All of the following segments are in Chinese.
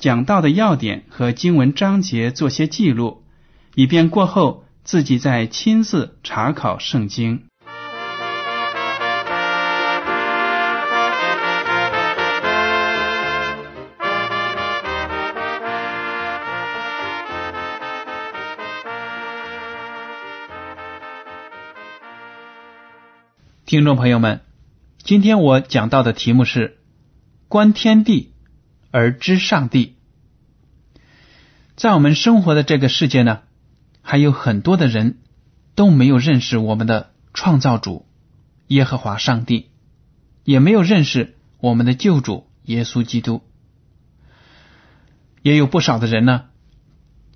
讲到的要点和经文章节做些记录，以便过后自己再亲自查考圣经。听众朋友们，今天我讲到的题目是“观天地而知上帝”。在我们生活的这个世界呢，还有很多的人都没有认识我们的创造主耶和华上帝，也没有认识我们的救主耶稣基督。也有不少的人呢，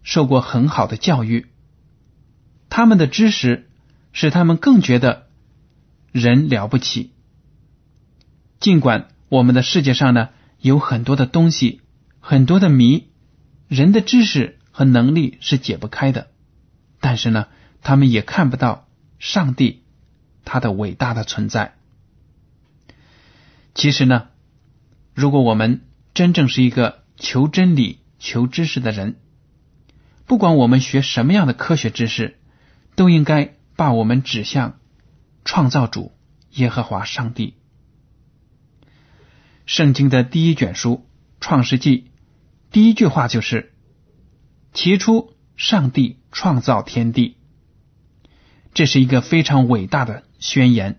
受过很好的教育，他们的知识使他们更觉得。人了不起，尽管我们的世界上呢有很多的东西，很多的谜，人的知识和能力是解不开的，但是呢，他们也看不到上帝他的伟大的存在。其实呢，如果我们真正是一个求真理、求知识的人，不管我们学什么样的科学知识，都应该把我们指向。创造主耶和华上帝，圣经的第一卷书《创世纪》第一句话就是：“起初，上帝创造天地。”这是一个非常伟大的宣言，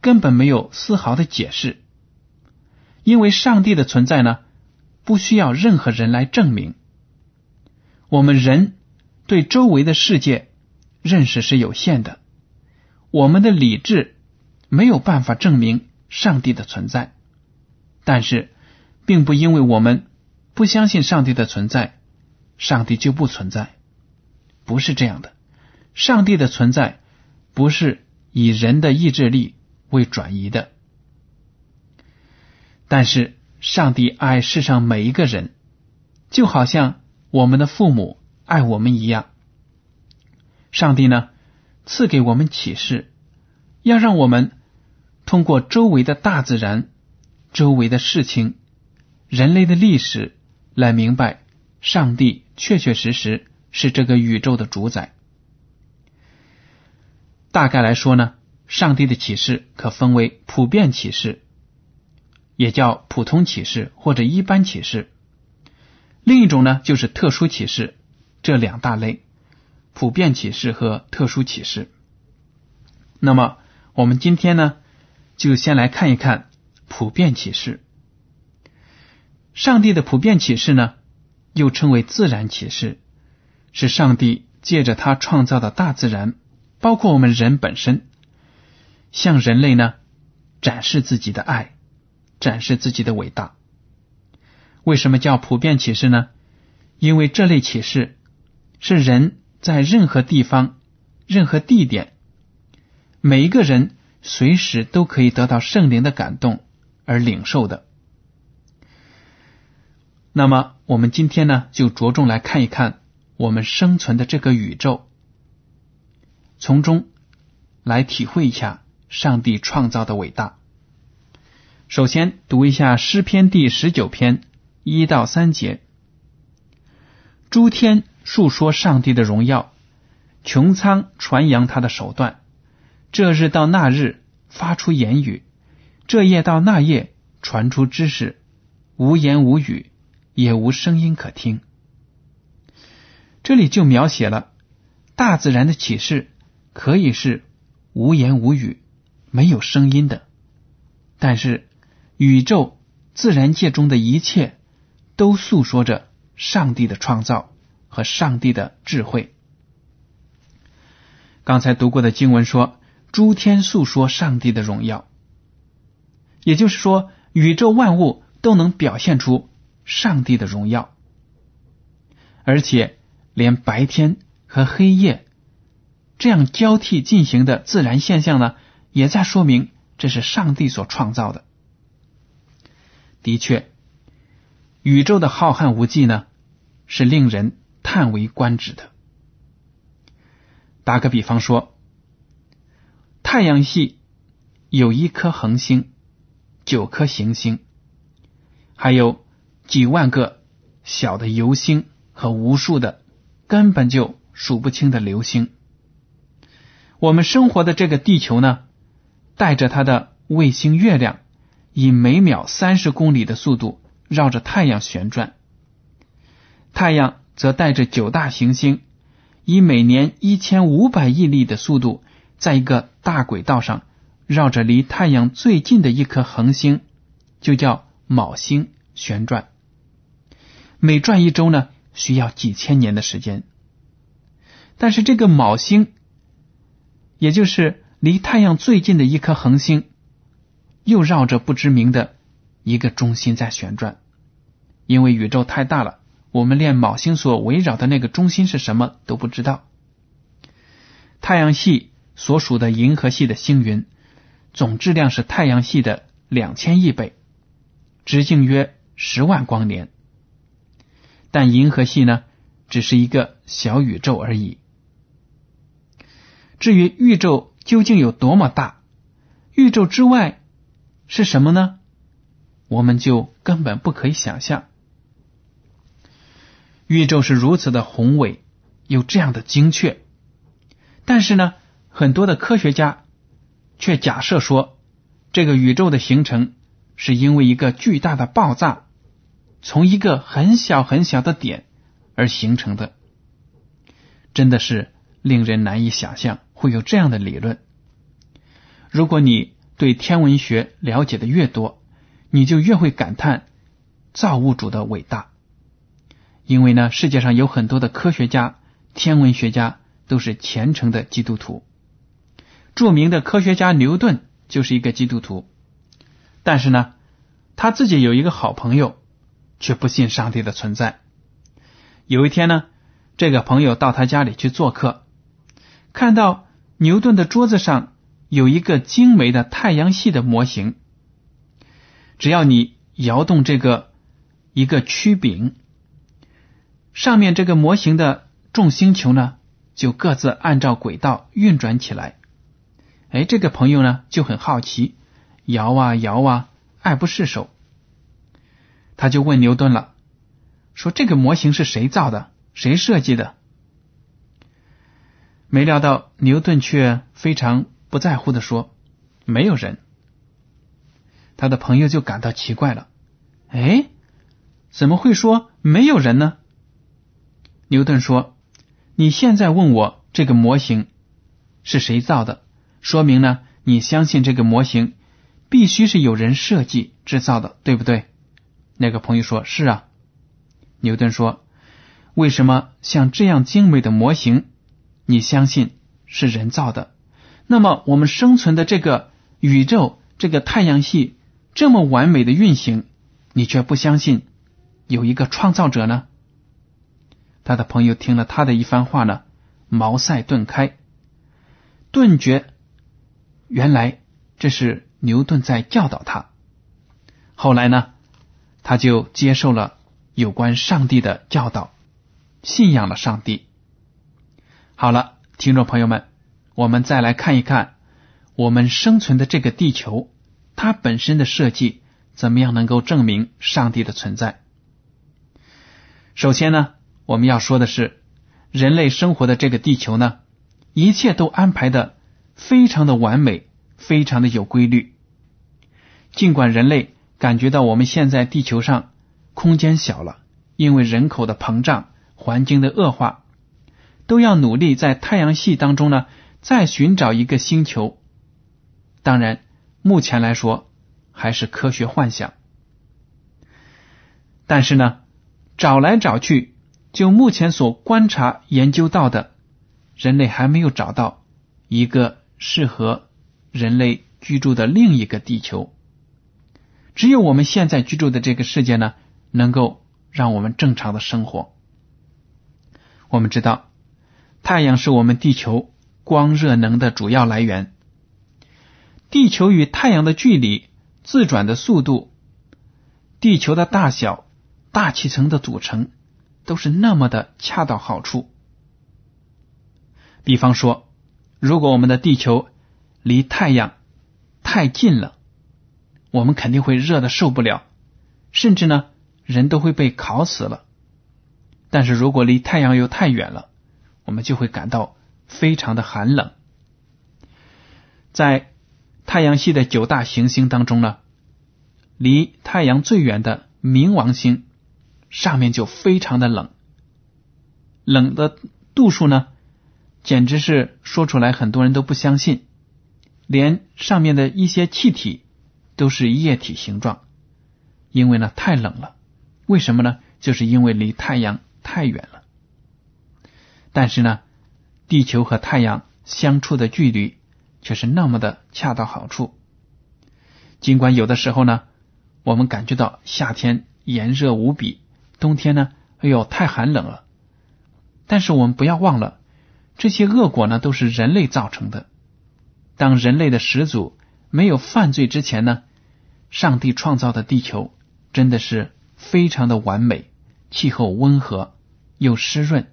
根本没有丝毫的解释，因为上帝的存在呢，不需要任何人来证明。我们人对周围的世界认识是有限的。我们的理智没有办法证明上帝的存在，但是，并不因为我们不相信上帝的存在，上帝就不存在，不是这样的。上帝的存在不是以人的意志力为转移的，但是上帝爱世上每一个人，就好像我们的父母爱我们一样。上帝呢？赐给我们启示，要让我们通过周围的大自然、周围的事情、人类的历史来明白，上帝确确实实是这个宇宙的主宰。大概来说呢，上帝的启示可分为普遍启示，也叫普通启示或者一般启示；另一种呢，就是特殊启示，这两大类。普遍启示和特殊启示。那么，我们今天呢，就先来看一看普遍启示。上帝的普遍启示呢，又称为自然启示，是上帝借着他创造的大自然，包括我们人本身，向人类呢展示自己的爱，展示自己的伟大。为什么叫普遍启示呢？因为这类启示是人。在任何地方、任何地点，每一个人随时都可以得到圣灵的感动而领受的。那么，我们今天呢，就着重来看一看我们生存的这个宇宙，从中来体会一下上帝创造的伟大。首先，读一下诗篇第十九篇一到三节：诸天。述说上帝的荣耀，穹苍传扬他的手段。这日到那日发出言语，这夜到那夜传出知识。无言无语，也无声音可听。这里就描写了大自然的启示可以是无言无语、没有声音的，但是宇宙自然界中的一切都诉说着上帝的创造和上帝的智慧。刚才读过的经文说，诸天诉说上帝的荣耀，也就是说，宇宙万物都能表现出上帝的荣耀，而且连白天和黑夜这样交替进行的自然现象呢，也在说明这是上帝所创造的。的确，宇宙的浩瀚无际呢，是令人叹为观止的。打个比方说，太阳系有一颗恒星，九颗行星，还有几万个小的游星和无数的根本就数不清的流星。我们生活的这个地球呢，带着它的卫星月亮，以每秒三十公里的速度绕着太阳旋转，太阳则带着九大行星。以每年一千五百亿粒的速度，在一个大轨道上绕着离太阳最近的一颗恒星，就叫昴星旋转。每转一周呢，需要几千年的时间。但是这个昴星，也就是离太阳最近的一颗恒星，又绕着不知名的一个中心在旋转，因为宇宙太大了。我们连昴星所围绕的那个中心是什么都不知道。太阳系所属的银河系的星云总质量是太阳系的两千亿倍，直径约十万光年。但银河系呢，只是一个小宇宙而已。至于宇宙究竟有多么大，宇宙之外是什么呢？我们就根本不可以想象。宇宙是如此的宏伟，又这样的精确，但是呢，很多的科学家却假设说，这个宇宙的形成是因为一个巨大的爆炸从一个很小很小的点而形成的，真的是令人难以想象会有这样的理论。如果你对天文学了解的越多，你就越会感叹造物主的伟大。因为呢，世界上有很多的科学家、天文学家都是虔诚的基督徒。著名的科学家牛顿就是一个基督徒，但是呢，他自己有一个好朋友，却不信上帝的存在。有一天呢，这个朋友到他家里去做客，看到牛顿的桌子上有一个精美的太阳系的模型，只要你摇动这个一个曲柄。上面这个模型的众星球呢，就各自按照轨道运转起来。哎，这个朋友呢就很好奇，摇啊摇啊，爱不释手。他就问牛顿了，说：“这个模型是谁造的？谁设计的？”没料到牛顿却非常不在乎的说：“没有人。”他的朋友就感到奇怪了，哎，怎么会说没有人呢？牛顿说：“你现在问我这个模型是谁造的，说明呢，你相信这个模型必须是有人设计制造的，对不对？”那个朋友说：“是啊。”牛顿说：“为什么像这样精美的模型，你相信是人造的？那么我们生存的这个宇宙，这个太阳系这么完美的运行，你却不相信有一个创造者呢？”他的朋友听了他的一番话呢，茅塞顿开，顿觉原来这是牛顿在教导他。后来呢，他就接受了有关上帝的教导，信仰了上帝。好了，听众朋友们，我们再来看一看我们生存的这个地球，它本身的设计怎么样能够证明上帝的存在？首先呢。我们要说的是，人类生活的这个地球呢，一切都安排的非常的完美，非常的有规律。尽管人类感觉到我们现在地球上空间小了，因为人口的膨胀、环境的恶化，都要努力在太阳系当中呢再寻找一个星球。当然，目前来说还是科学幻想。但是呢，找来找去，就目前所观察研究到的，人类还没有找到一个适合人类居住的另一个地球。只有我们现在居住的这个世界呢，能够让我们正常的生活。我们知道，太阳是我们地球光热能的主要来源。地球与太阳的距离、自转的速度、地球的大小。大气层的组成都是那么的恰到好处。比方说，如果我们的地球离太阳太近了，我们肯定会热的受不了，甚至呢，人都会被烤死了。但是如果离太阳又太远了，我们就会感到非常的寒冷。在太阳系的九大行星当中呢，离太阳最远的冥王星。上面就非常的冷，冷的度数呢，简直是说出来很多人都不相信，连上面的一些气体都是液体形状，因为呢太冷了。为什么呢？就是因为离太阳太远了。但是呢，地球和太阳相处的距离却是那么的恰到好处。尽管有的时候呢，我们感觉到夏天炎热无比。冬天呢，哎呦，太寒冷了。但是我们不要忘了，这些恶果呢都是人类造成的。当人类的始祖没有犯罪之前呢，上帝创造的地球真的是非常的完美，气候温和又湿润。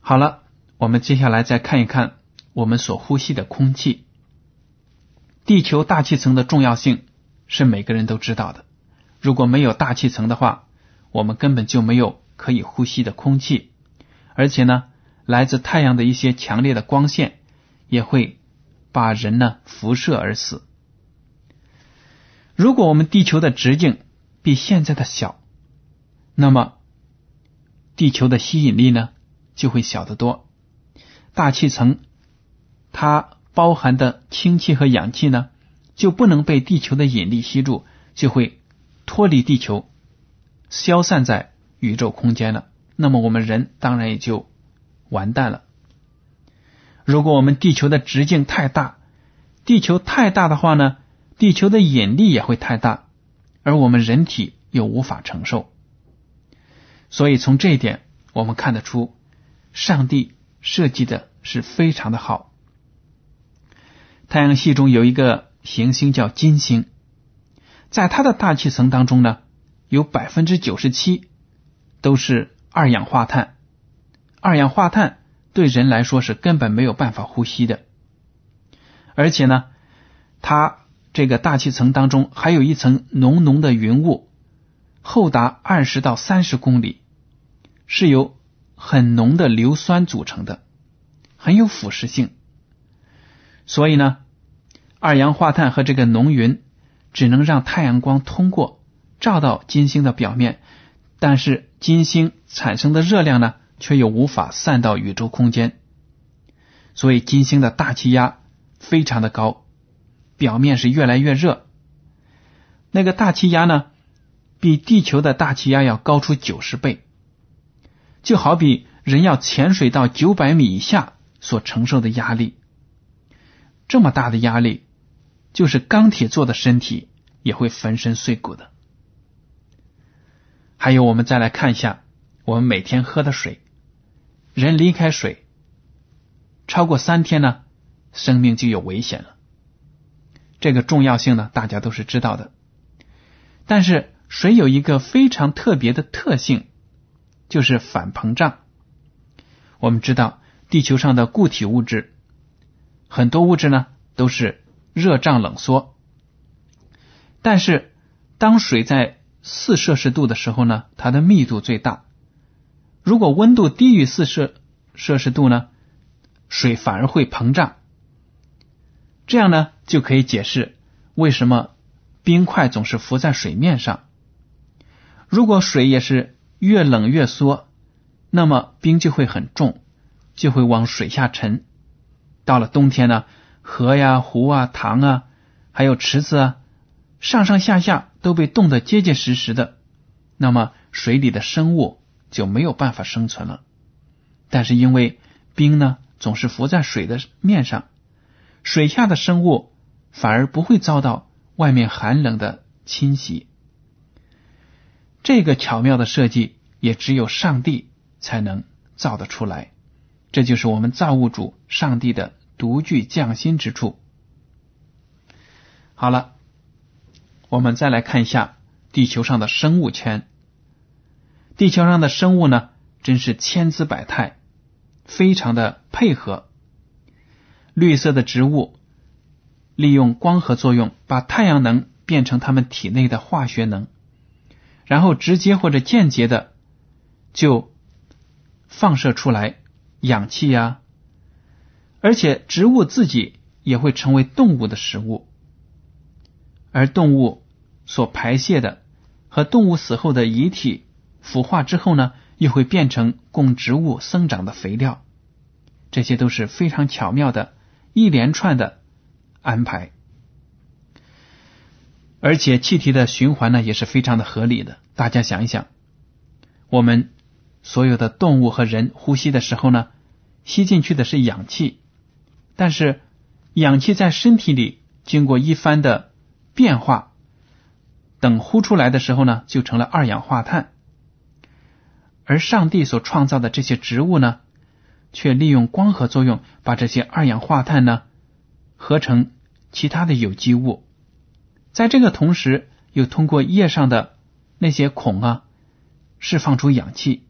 好了，我们接下来再看一看我们所呼吸的空气。地球大气层的重要性是每个人都知道的。如果没有大气层的话，我们根本就没有可以呼吸的空气，而且呢，来自太阳的一些强烈的光线也会把人呢辐射而死。如果我们地球的直径比现在的小，那么地球的吸引力呢就会小得多，大气层它包含的氢气和氧气呢就不能被地球的引力吸住，就会。脱离地球，消散在宇宙空间了，那么我们人当然也就完蛋了。如果我们地球的直径太大，地球太大的话呢，地球的引力也会太大，而我们人体又无法承受。所以从这一点，我们看得出，上帝设计的是非常的好。太阳系中有一个行星叫金星。在它的大气层当中呢，有百分之九十七都是二氧化碳。二氧化碳对人来说是根本没有办法呼吸的，而且呢，它这个大气层当中还有一层浓浓的云雾，厚达二十到三十公里，是由很浓的硫酸组成的，很有腐蚀性。所以呢，二氧化碳和这个浓云。只能让太阳光通过照到金星的表面，但是金星产生的热量呢，却又无法散到宇宙空间，所以金星的大气压非常的高，表面是越来越热。那个大气压呢，比地球的大气压要高出九十倍，就好比人要潜水到九百米以下所承受的压力，这么大的压力。就是钢铁做的身体也会粉身碎骨的。还有，我们再来看一下我们每天喝的水，人离开水超过三天呢，生命就有危险了。这个重要性呢，大家都是知道的。但是水有一个非常特别的特性，就是反膨胀。我们知道，地球上的固体物质很多物质呢都是。热胀冷缩，但是当水在四摄氏度的时候呢，它的密度最大。如果温度低于四摄摄氏度呢，水反而会膨胀。这样呢，就可以解释为什么冰块总是浮在水面上。如果水也是越冷越缩，那么冰就会很重，就会往水下沉。到了冬天呢，河呀、湖啊、塘啊，还有池子啊，上上下下都被冻得结结实实的，那么水里的生物就没有办法生存了。但是因为冰呢总是浮在水的面上，水下的生物反而不会遭到外面寒冷的侵袭。这个巧妙的设计也只有上帝才能造得出来，这就是我们造物主上帝的独具匠心之处。好了，我们再来看一下地球上的生物圈。地球上的生物呢，真是千姿百态，非常的配合。绿色的植物利用光合作用，把太阳能变成它们体内的化学能。然后直接或者间接的就放射出来氧气呀，而且植物自己也会成为动物的食物，而动物所排泄的和动物死后的遗体腐化之后呢，又会变成供植物生长的肥料，这些都是非常巧妙的一连串的安排。而且气体的循环呢也是非常的合理的。大家想一想，我们所有的动物和人呼吸的时候呢，吸进去的是氧气，但是氧气在身体里经过一番的变化，等呼出来的时候呢，就成了二氧化碳。而上帝所创造的这些植物呢，却利用光合作用，把这些二氧化碳呢合成其他的有机物。在这个同时，又通过叶上的那些孔啊，释放出氧气，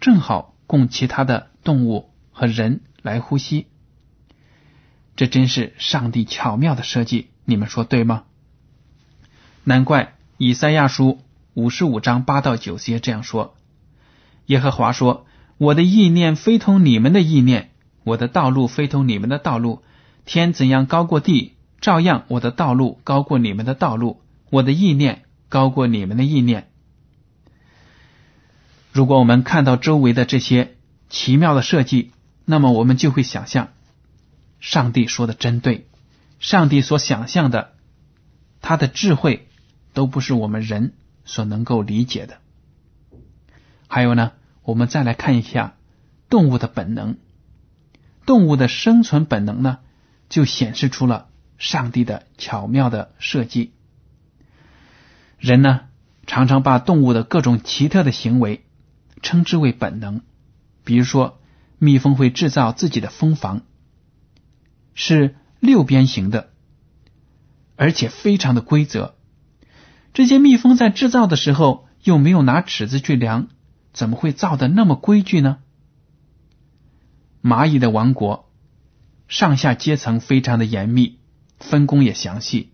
正好供其他的动物和人来呼吸。这真是上帝巧妙的设计，你们说对吗？难怪以赛亚书五十五章八到九节这样说：耶和华说：“我的意念非同你们的意念，我的道路非同你们的道路。天怎样高过地。”照样，我的道路高过你们的道路，我的意念高过你们的意念。如果我们看到周围的这些奇妙的设计，那么我们就会想象，上帝说的真对。上帝所想象的，他的智慧都不是我们人所能够理解的。还有呢，我们再来看一下动物的本能，动物的生存本能呢，就显示出了。上帝的巧妙的设计，人呢常常把动物的各种奇特的行为称之为本能。比如说，蜜蜂会制造自己的蜂房，是六边形的，而且非常的规则。这些蜜蜂在制造的时候又没有拿尺子去量，怎么会造的那么规矩呢？蚂蚁的王国，上下阶层非常的严密。分工也详细，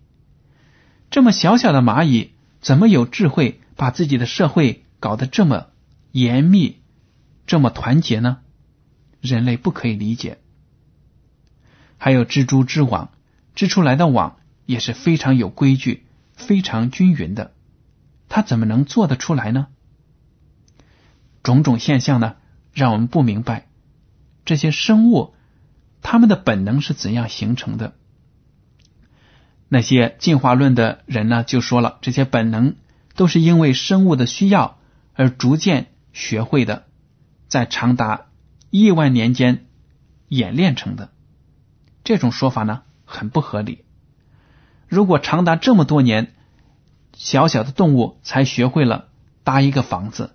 这么小小的蚂蚁，怎么有智慧把自己的社会搞得这么严密、这么团结呢？人类不可以理解。还有蜘蛛织网，织出来的网也是非常有规矩、非常均匀的，它怎么能做得出来呢？种种现象呢，让我们不明白这些生物它们的本能是怎样形成的。那些进化论的人呢，就说了，这些本能都是因为生物的需要而逐渐学会的，在长达亿万年间演练成的。这种说法呢，很不合理。如果长达这么多年，小小的动物才学会了搭一个房子，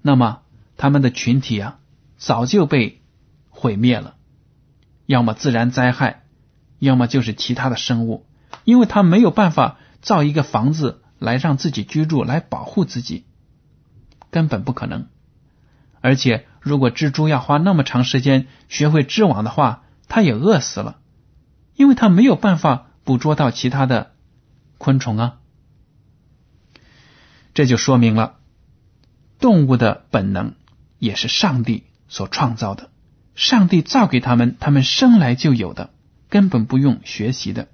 那么他们的群体啊，早就被毁灭了，要么自然灾害，要么就是其他的生物。因为他没有办法造一个房子来让自己居住，来保护自己，根本不可能。而且，如果蜘蛛要花那么长时间学会织网的话，它也饿死了，因为它没有办法捕捉到其他的昆虫啊。这就说明了，动物的本能也是上帝所创造的，上帝造给他们，他们生来就有的，根本不用学习的。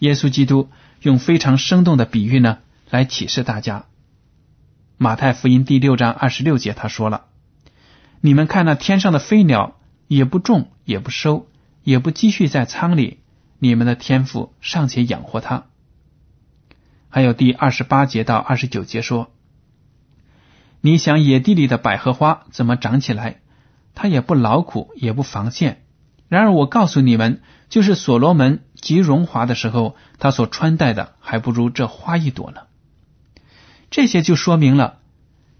耶稣基督用非常生动的比喻呢，来启示大家，马太福音第六章二十六节他说了：“你们看那天上的飞鸟，也不种，也不收，也不积蓄在仓里，你们的天赋尚且养活它。”还有第二十八节到二十九节说：“你想野地里的百合花怎么长起来？它也不劳苦，也不防线。然而我告诉你们，就是所罗门极荣华的时候，他所穿戴的还不如这花一朵呢。”这些就说明了，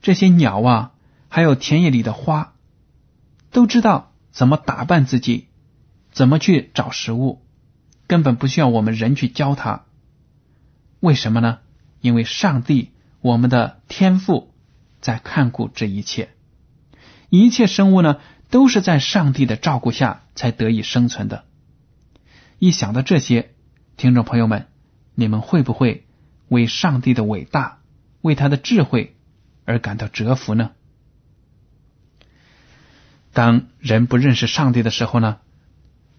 这些鸟啊，还有田野里的花，都知道怎么打扮自己，怎么去找食物，根本不需要我们人去教它。为什么呢？因为上帝，我们的天赋在看顾这一切，一切生物呢都是在上帝的照顾下才得以生存的。一想到这些，听众朋友们，你们会不会为上帝的伟大、为他的智慧而感到折服呢？当人不认识上帝的时候呢，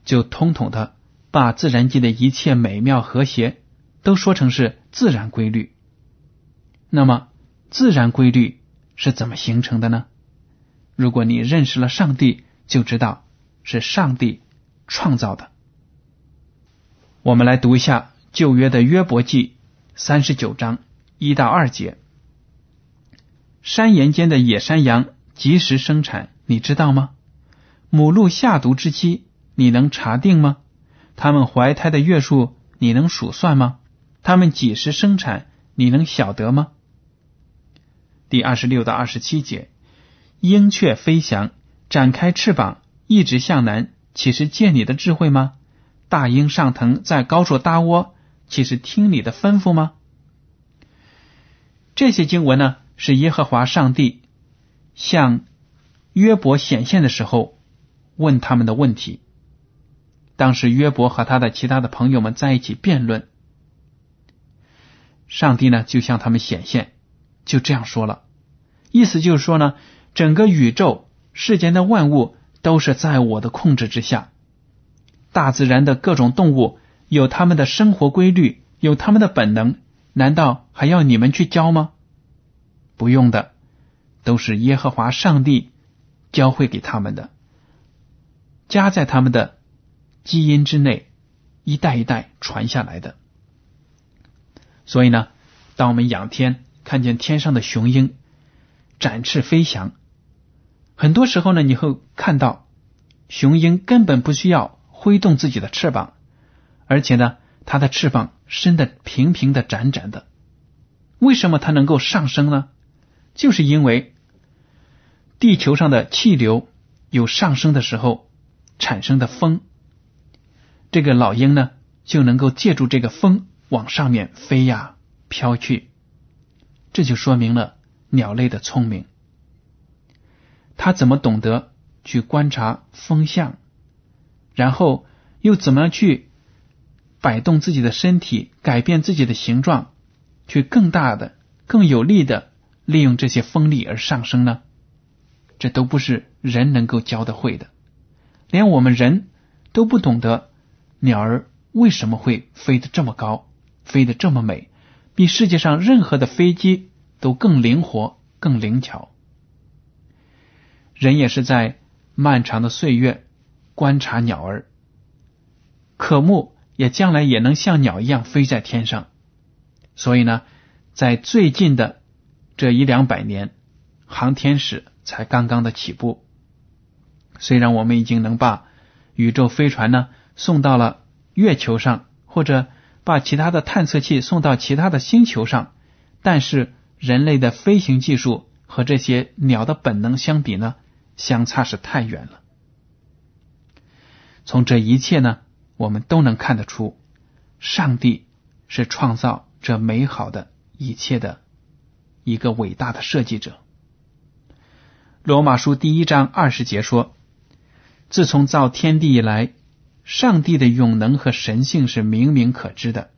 就通统的把自然界的一切美妙和谐。都说成是自然规律，那么自然规律是怎么形成的呢？如果你认识了上帝，就知道是上帝创造的。我们来读一下旧约的约伯记三十九章一到二节：山岩间的野山羊及时生产，你知道吗？母鹿下毒之期，你能查定吗？他们怀胎的月数，你能数算吗？他们几时生产？你能晓得吗？第二十六到二十七节，鹰雀飞翔，展开翅膀，一直向南，岂是借你的智慧吗？大鹰上腾，在高处搭窝，岂是听你的吩咐吗？这些经文呢，是耶和华上帝向约伯显现的时候问他们的问题。当时约伯和他的其他的朋友们在一起辩论。上帝呢，就向他们显现，就这样说了，意思就是说呢，整个宇宙世间的万物都是在我的控制之下，大自然的各种动物有他们的生活规律，有他们的本能，难道还要你们去教吗？不用的，都是耶和华上帝教会给他们的，加在他们的基因之内，一代一代传下来的。所以呢，当我们仰天看见天上的雄鹰展翅飞翔，很多时候呢，你会看到雄鹰根本不需要挥动自己的翅膀，而且呢，它的翅膀伸的平平的、展展的。为什么它能够上升呢？就是因为地球上的气流有上升的时候产生的风，这个老鹰呢就能够借助这个风。往上面飞呀飘去，这就说明了鸟类的聪明。它怎么懂得去观察风向，然后又怎么样去摆动自己的身体，改变自己的形状，去更大的、更有力的利用这些风力而上升呢？这都不是人能够教的会的，连我们人都不懂得鸟儿为什么会飞得这么高。飞得这么美，比世界上任何的飞机都更灵活、更灵巧。人也是在漫长的岁月观察鸟儿，渴慕也将来也能像鸟一样飞在天上。所以呢，在最近的这一两百年，航天史才刚刚的起步。虽然我们已经能把宇宙飞船呢送到了月球上，或者。把其他的探测器送到其他的星球上，但是人类的飞行技术和这些鸟的本能相比呢，相差是太远了。从这一切呢，我们都能看得出，上帝是创造这美好的一切的一个伟大的设计者。罗马书第一章二十节说：“自从造天地以来。”上帝的永能和神性是明明可知的，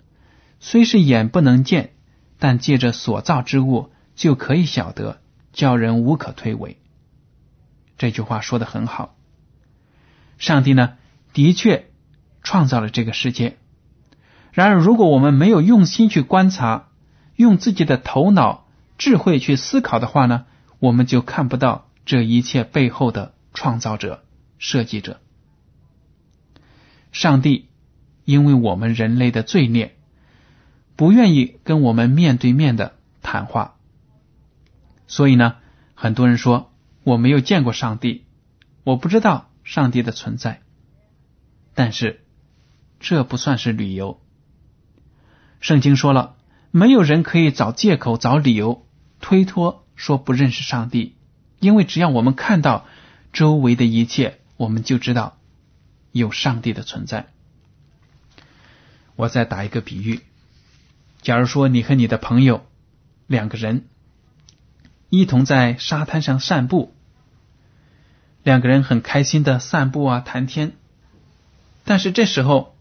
虽是眼不能见，但借着所造之物就可以晓得，叫人无可推诿。这句话说的很好。上帝呢，的确创造了这个世界。然而，如果我们没有用心去观察，用自己的头脑智慧去思考的话呢，我们就看不到这一切背后的创造者、设计者。上帝因为我们人类的罪孽，不愿意跟我们面对面的谈话，所以呢，很多人说我没有见过上帝，我不知道上帝的存在。但是这不算是理由。圣经说了，没有人可以找借口、找理由推脱说不认识上帝，因为只要我们看到周围的一切，我们就知道有上帝的存在。我再打一个比喻，假如说你和你的朋友两个人一同在沙滩上散步，两个人很开心的散步啊，谈天，但是这时候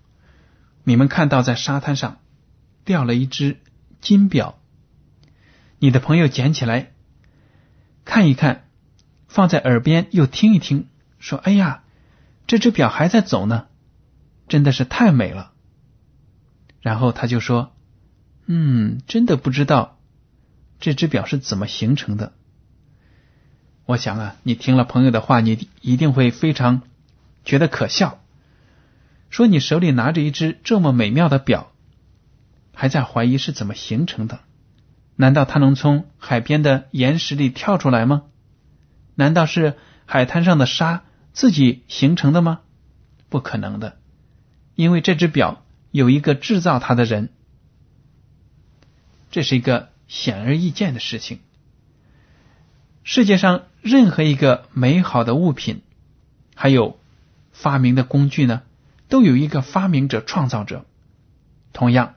你们看到在沙滩上。掉了一只金表，你的朋友捡起来看一看，放在耳边又听一听，说：“哎呀，这只表还在走呢，真的是太美了。”然后他就说：“嗯，真的不知道这只表是怎么形成的。”我想啊，你听了朋友的话，你一定会非常觉得可笑，说你手里拿着一只这么美妙的表。还在怀疑是怎么形成的？难道它能从海边的岩石里跳出来吗？难道是海滩上的沙自己形成的吗？不可能的，因为这只表有一个制造它的人，这是一个显而易见的事情。世界上任何一个美好的物品，还有发明的工具呢，都有一个发明者、创造者。同样。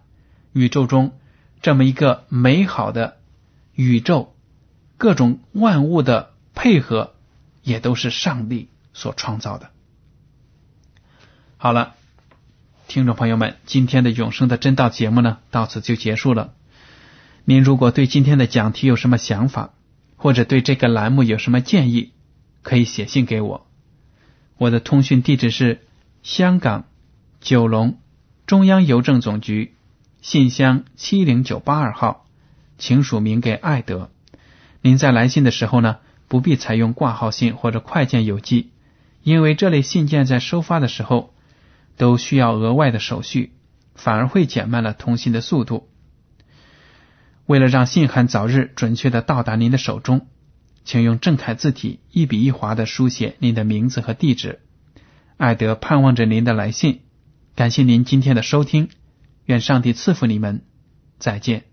宇宙中这么一个美好的宇宙，各种万物的配合也都是上帝所创造的。好了，听众朋友们，今天的永生的真道节目呢，到此就结束了。您如果对今天的讲题有什么想法，或者对这个栏目有什么建议，可以写信给我。我的通讯地址是香港九龙中央邮政总局。信箱七零九八二号，请署名给艾德。您在来信的时候呢，不必采用挂号信或者快件邮寄，因为这类信件在收发的时候都需要额外的手续，反而会减慢了通信的速度。为了让信函早日准确的到达您的手中，请用正楷字体一笔一划的书写您的名字和地址。艾德盼望着您的来信。感谢您今天的收听。愿上帝赐福你们，再见。